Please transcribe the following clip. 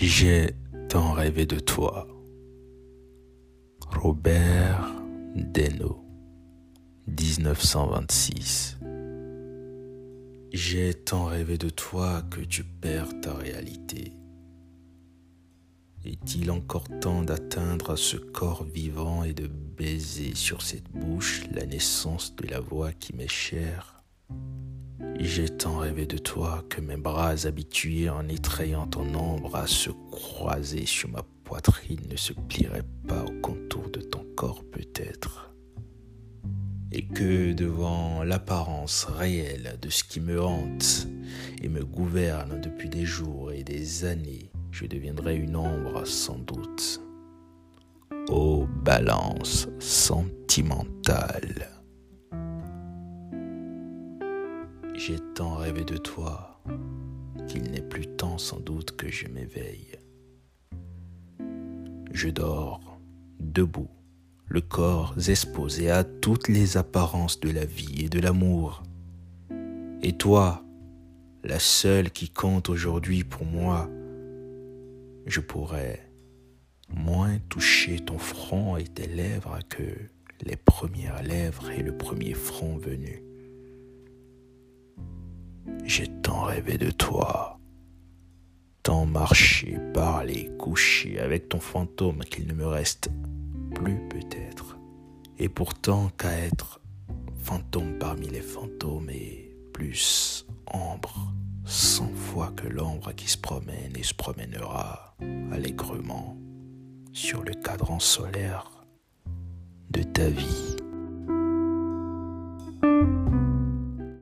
J'ai tant rêvé de toi. Robert Deno, 1926. J'ai tant rêvé de toi que tu perds ta réalité. Est-il encore temps d'atteindre ce corps vivant et de baiser sur cette bouche la naissance de la voix qui m'est chère? J'ai tant rêvé de toi que mes bras habitués en étrayant ton ombre à se croiser sur ma poitrine ne se plieraient pas au contour de ton corps peut-être. Et que devant l'apparence réelle de ce qui me hante et me gouverne depuis des jours et des années, je deviendrai une ombre sans doute. Ô balance sentimentale. J'ai tant rêvé de toi qu'il n'est plus temps sans doute que je m'éveille. Je dors, debout, le corps exposé à toutes les apparences de la vie et de l'amour. Et toi, la seule qui compte aujourd'hui pour moi, je pourrais moins toucher ton front et tes lèvres que les premières lèvres et le premier front venu. J'ai tant rêvé de toi, tant marché, parlé, couché avec ton fantôme qu'il ne me reste plus peut-être. Et pourtant qu'à être fantôme parmi les fantômes et plus ombre, cent fois que l'ombre qui se promène et se promènera allègrement sur le cadran solaire de ta vie.